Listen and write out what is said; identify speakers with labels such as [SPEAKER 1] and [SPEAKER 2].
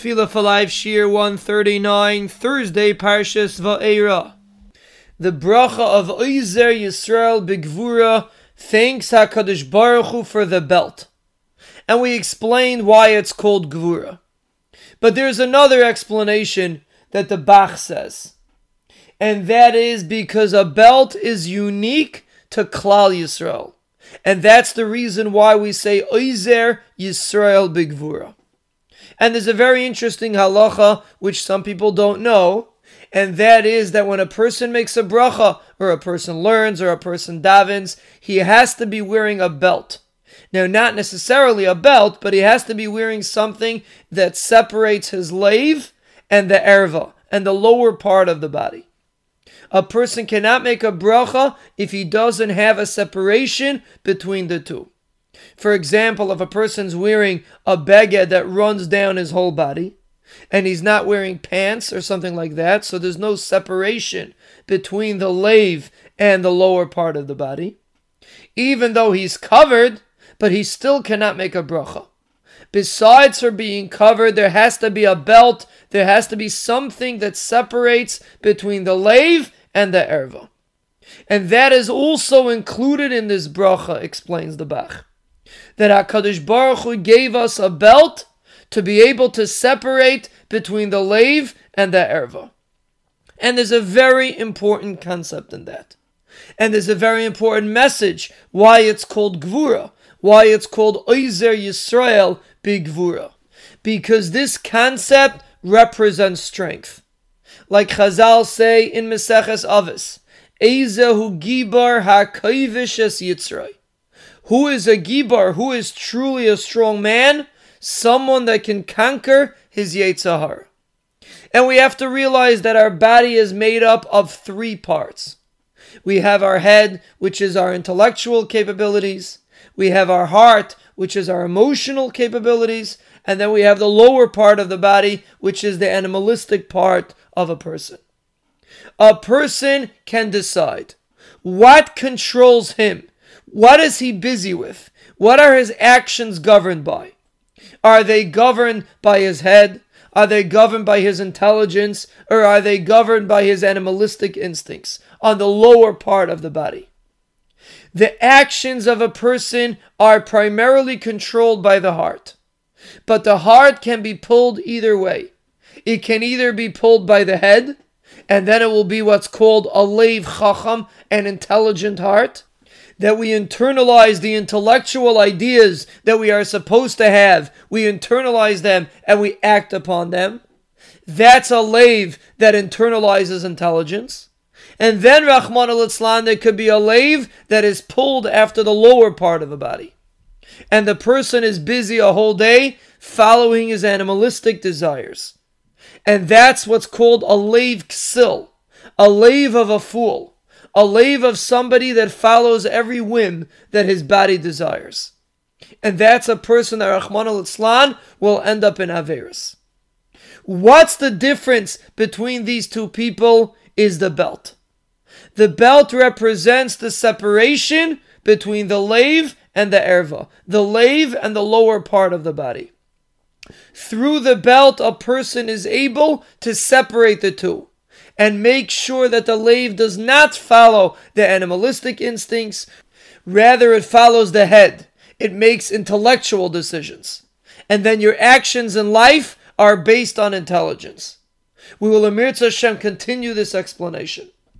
[SPEAKER 1] Tefillah for Life Shiur 139, Thursday, Parshas Va'era. The bracha of Oizer Yisrael Bigvura thanks HaKadosh Baruch Hu for the belt. And we explained why it's called Gvura. But there's another explanation that the Bach says. And that is because a belt is unique to Klal Yisrael. And that's the reason why we say Oizer Yisrael Bigvura. And there's a very interesting halacha which some people don't know, and that is that when a person makes a bracha, or a person learns, or a person davens, he has to be wearing a belt. Now, not necessarily a belt, but he has to be wearing something that separates his leiv and the erva, and the lower part of the body. A person cannot make a bracha if he doesn't have a separation between the two. For example, if a person's wearing a beged that runs down his whole body, and he's not wearing pants or something like that, so there's no separation between the leiv and the lower part of the body, even though he's covered, but he still cannot make a bracha. Besides for being covered, there has to be a belt, there has to be something that separates between the leiv and the erva. And that is also included in this bracha, explains the Bach that HaKadosh Baruch Hu gave us a belt to be able to separate between the leiv and the erva. And there's a very important concept in that. And there's a very important message why it's called Gvura, why it's called Oizer Yisrael Bigvura. Because this concept represents strength. Like Chazal say in Meseches Avis, Ezehu Gibar HaKoivish Es Yitzray. Who is a gibar? Who is truly a strong man? Someone that can conquer his Yetzer Hara. And we have to realize that our body is made up of three parts. We have our head, which is our intellectual capabilities. We have our heart, which is our emotional capabilities. And then we have the lower part of the body, which is the animalistic part of a person. A person can decide what controls him what is he busy with? What are his actions governed by? Are they governed by his head? Are they governed by his intelligence? Or are they governed by his animalistic instincts on the lower part of the body? The actions of a person are primarily controlled by the heart. But the heart can be pulled either way. It can either be pulled by the head, and then it will be what's called a leiv chacham, an intelligent heart, that we internalize the intellectual ideas that we are supposed to have. We internalize them and we act upon them. That's a leiv that internalizes intelligence. And then, Rahman al there could be a leiv that is pulled after the lower part of the body. And the person is busy a whole day following his animalistic desires. And that's what's called a leiv ksil, a leiv of a fool a leiv of somebody that follows every whim that his body desires. And that's a person that Rahman al will end up in Averis. What's the difference between these two people is the belt. The belt represents the separation between the leiv and the erva, the leiv and the lower part of the body. Through the belt, a person is able to separate the two and make sure that the leiv does not follow the animalistic instincts, rather, it follows the head. It makes intellectual decisions. And then your actions in life are based on intelligence. We will, Amir Hashem, continue this explanation.